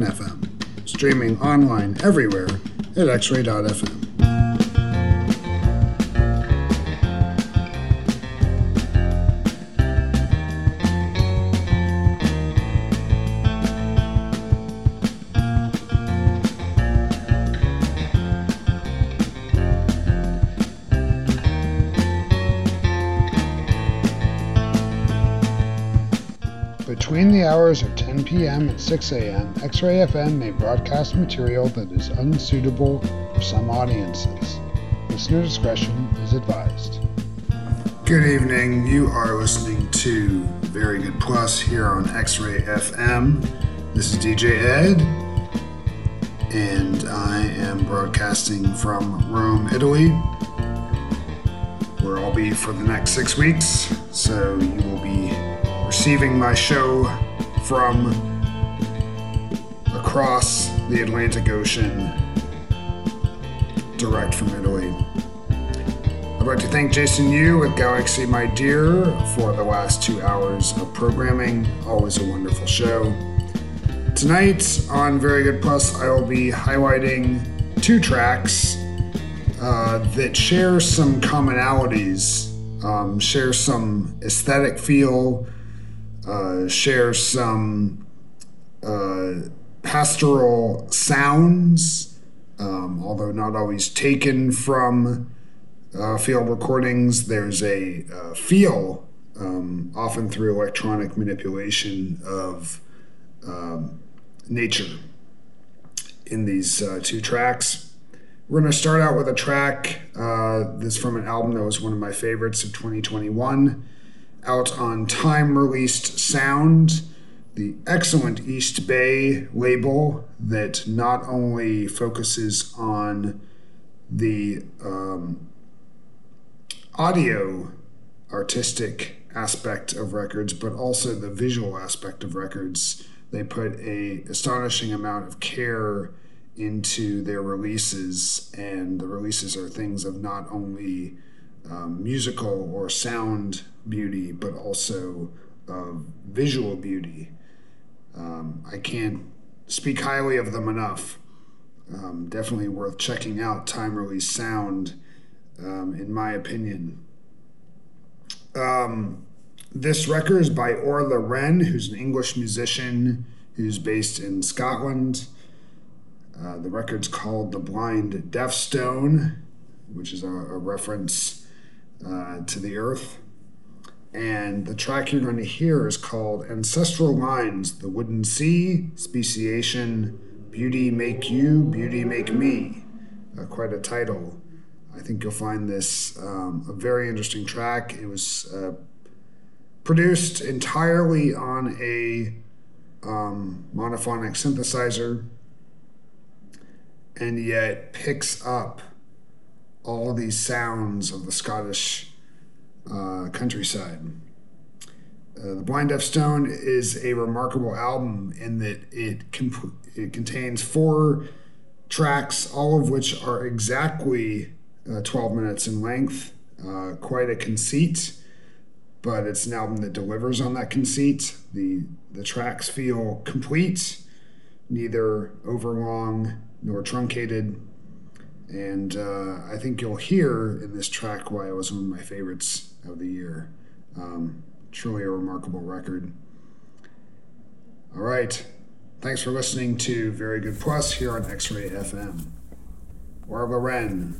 FM, streaming online everywhere at xray.fm. Between the hours of 10 p.m. and 6 a.m., X Ray FM may broadcast material that is unsuitable for some audiences. Listener discretion is advised. Good evening. You are listening to Very Good Plus here on X Ray FM. This is DJ Ed, and I am broadcasting from Rome, Italy, where I'll be for the next six weeks. So you will be receiving my show from across the Atlantic Ocean, direct from Italy. I'd like to thank Jason Yu with Galaxy My Dear for the last two hours of programming. Always a wonderful show. Tonight on Very Good Plus, I will be highlighting two tracks uh, that share some commonalities, um, share some aesthetic feel, uh, share some uh, pastoral sounds, um, although not always taken from uh, field recordings. There's a uh, feel, um, often through electronic manipulation of um, nature in these uh, two tracks. We're going to start out with a track uh, that's from an album that was one of my favorites of 2021 out on time released sound, the excellent East Bay label that not only focuses on the um, audio artistic aspect of records, but also the visual aspect of records. They put a astonishing amount of care into their releases, and the releases are things of not only um, musical or sound beauty, but also of visual beauty. Um, I can't speak highly of them enough. Um, definitely worth checking out time release sound, um, in my opinion. Um, this record is by Orla Wren, who's an English musician who's based in Scotland. Uh, the record's called The Blind Deaf Stone, which is a, a reference uh, to the earth. And the track you're going to hear is called Ancestral Lines The Wooden Sea, Speciation, Beauty Make You, Beauty Make Me. Uh, quite a title. I think you'll find this um, a very interesting track. It was uh, produced entirely on a um, monophonic synthesizer and yet picks up all these sounds of the Scottish uh, countryside. Uh, the Blind Deaf Stone is a remarkable album in that it, comp- it contains four tracks, all of which are exactly uh, 12 minutes in length. Uh, quite a conceit, but it's an album that delivers on that conceit. The, the tracks feel complete, neither overlong nor truncated. And uh, I think you'll hear in this track why it was one of my favorites of the year. Um, truly a remarkable record. All right. Thanks for listening to Very Good Plus here on X Ray FM. Orla Wren.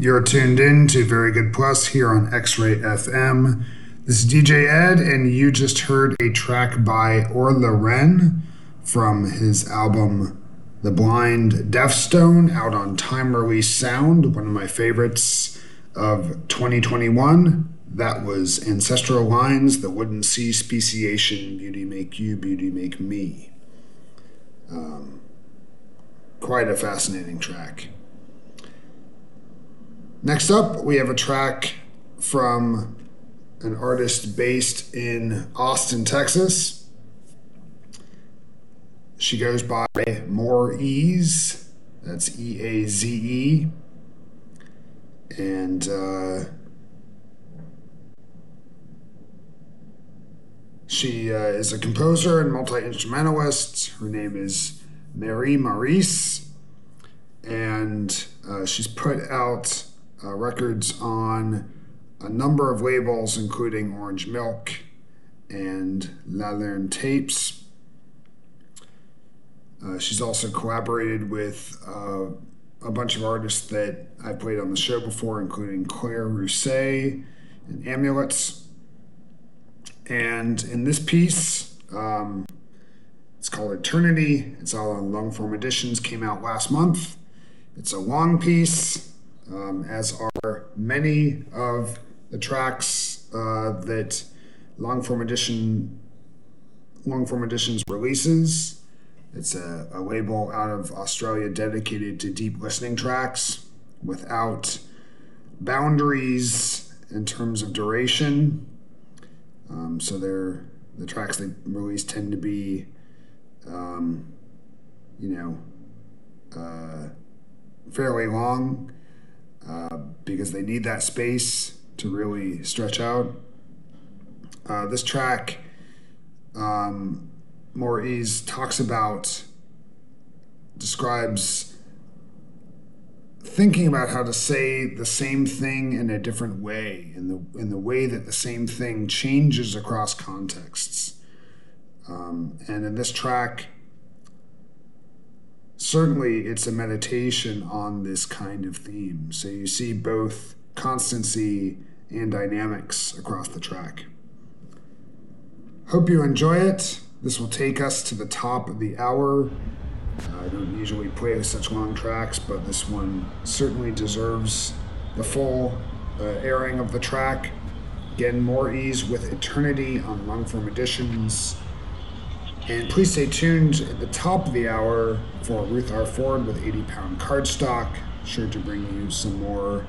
You're tuned in to Very Good Plus here on X Ray FM. This is DJ Ed, and you just heard a track by Orla Wren from his album The Blind Deafstone out on Time Release Sound, one of my favorites of 2021. That was Ancestral Lines, The Wooden Sea Speciation, Beauty Make You, Beauty Make Me. Um, quite a fascinating track. Next up, we have a track from an artist based in Austin, Texas. She goes by More Eaze. That's E A Z E. And uh, she uh, is a composer and multi instrumentalist. Her name is Mari Maurice. And uh, she's put out uh, records on a number of labels, including Orange Milk and Lanterne Tapes. Uh, she's also collaborated with uh, a bunch of artists that I played on the show before, including Claire Rousay and Amulets. And in this piece, um, it's called Eternity. It's all on long form editions, came out last month. It's a long piece um, as are many of the tracks uh, that long form edition long form editions releases. It's a, a label out of Australia dedicated to deep listening tracks without boundaries in terms of duration. Um, so they're the tracks they release tend to be, um, you know, uh, fairly long uh, because they need that space to really stretch out. Uh, this track, um, Maurice talks about, describes thinking about how to say the same thing in a different way, in the in the way that the same thing changes across contexts. Um, and in this track, certainly it's a meditation on this kind of theme. So you see both constancy and dynamics across the track. Hope you enjoy it. This will take us to the top of the hour. I don't usually play such long tracks, but this one certainly deserves the full uh, airing of the track. Again, More Eaze with Eternity on long form editions. And please stay tuned at the top of the hour for Ruth R. Ford with 80 pound cardstock. Sure to bring you some more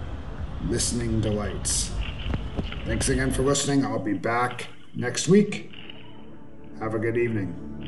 listening delights. Thanks again for listening. I'll be back next week. Have a good evening.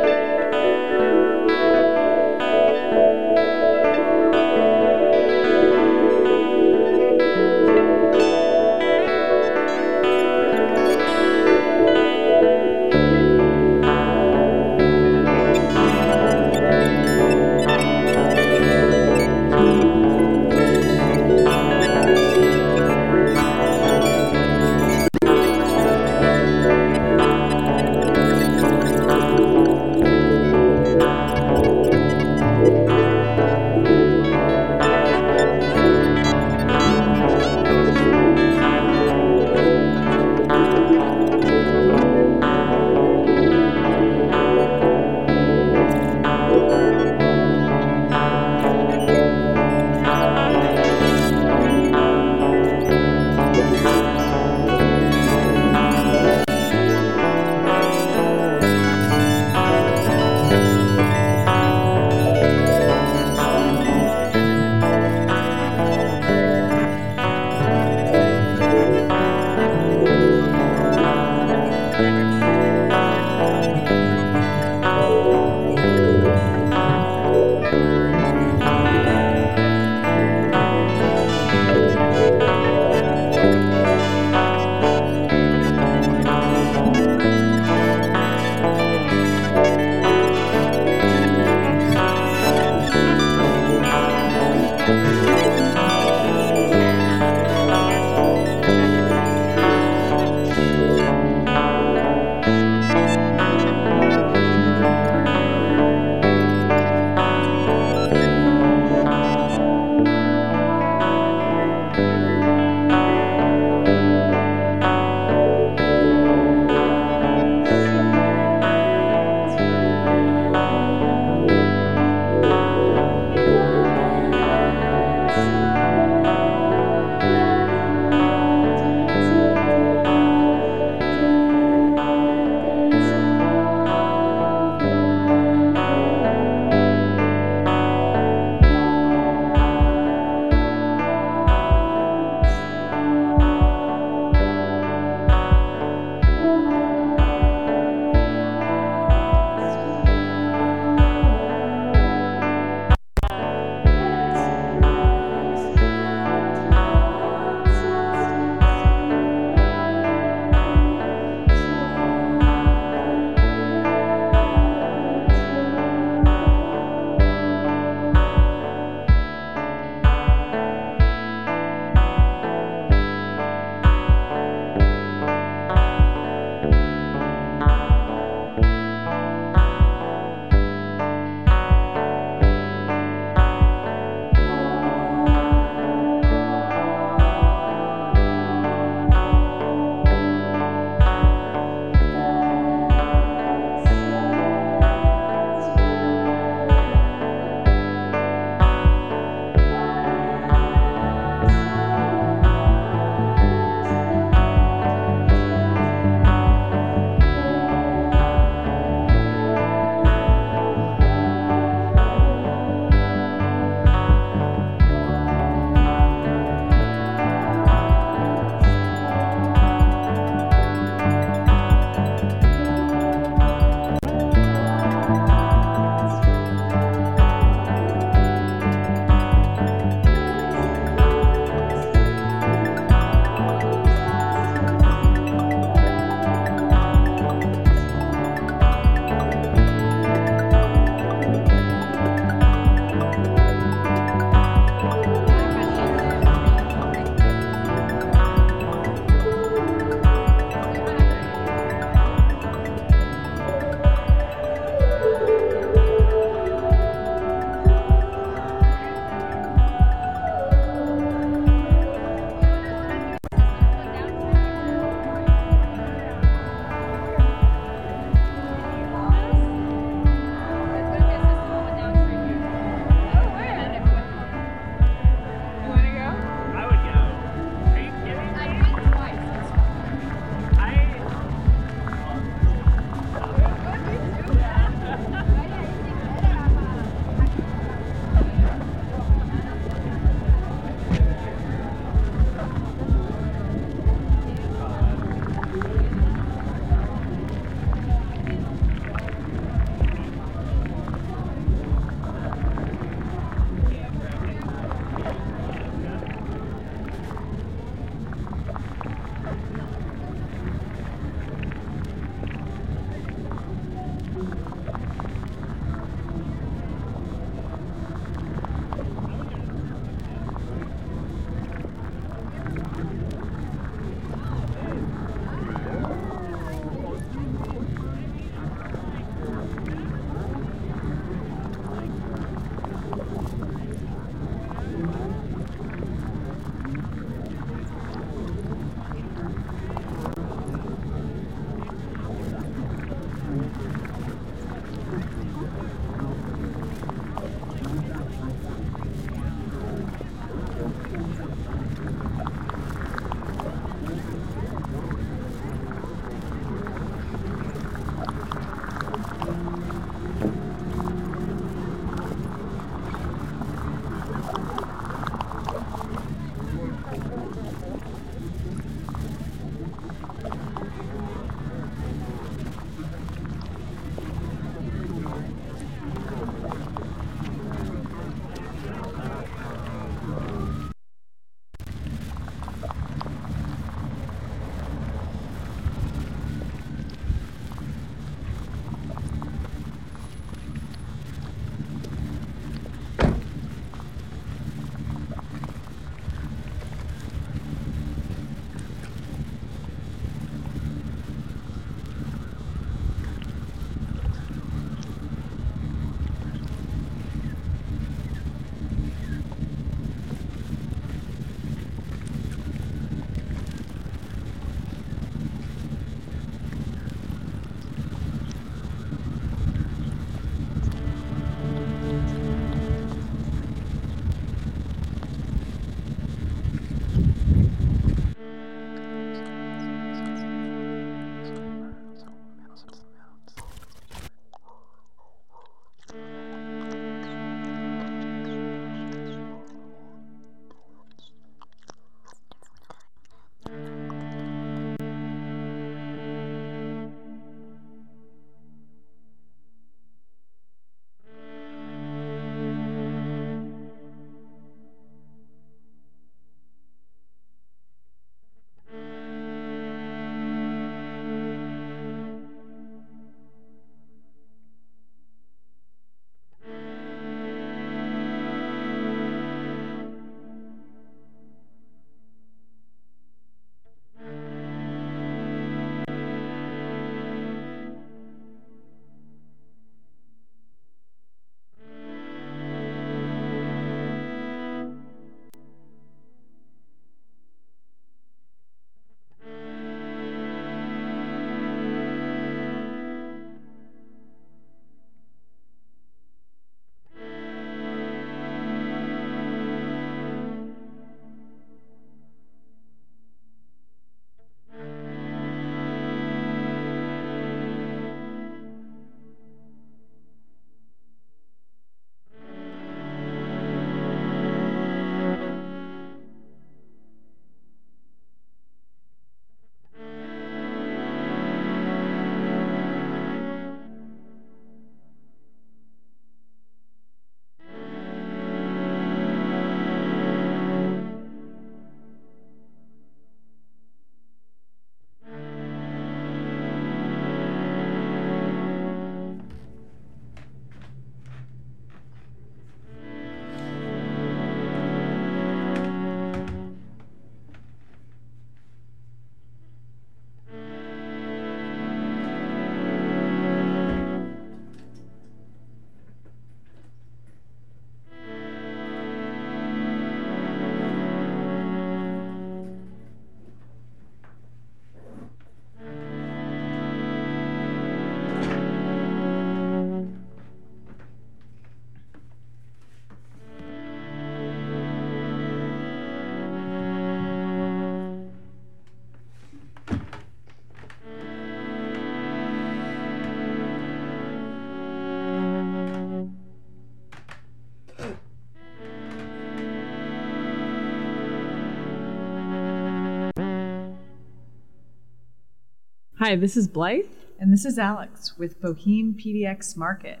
Hi, this is Blythe. And this is Alex with Boheme PDX Market.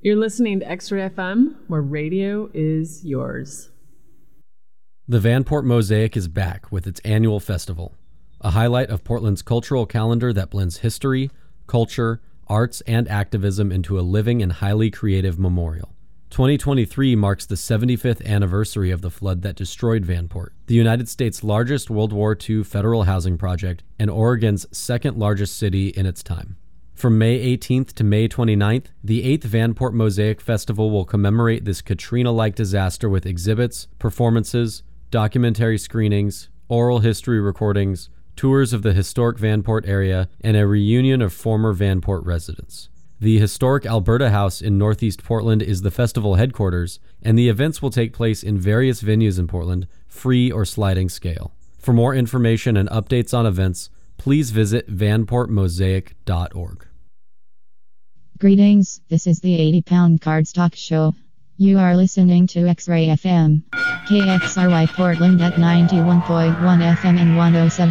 You're listening to X Ray FM, where radio is yours. The Vanport Mosaic is back with its annual festival, a highlight of Portland's cultural calendar that blends history, culture, arts, and activism into a living and highly creative memorial. 2023 marks the 75th anniversary of the flood that destroyed Vanport, the United States' largest World War II federal housing project and Oregon's second largest city in its time. From May 18th to May 29th, the 8th Vanport Mosaic Festival will commemorate this Katrina like disaster with exhibits, performances, documentary screenings, oral history recordings, tours of the historic Vanport area, and a reunion of former Vanport residents. The historic Alberta House in Northeast Portland is the festival headquarters, and the events will take place in various venues in Portland, free or sliding scale. For more information and updates on events, please visit vanportmosaic.org. Greetings, this is the 80 Pound Cardstock Show. You are listening to X Ray FM, KXRY Portland at 91.1 FM and 107.9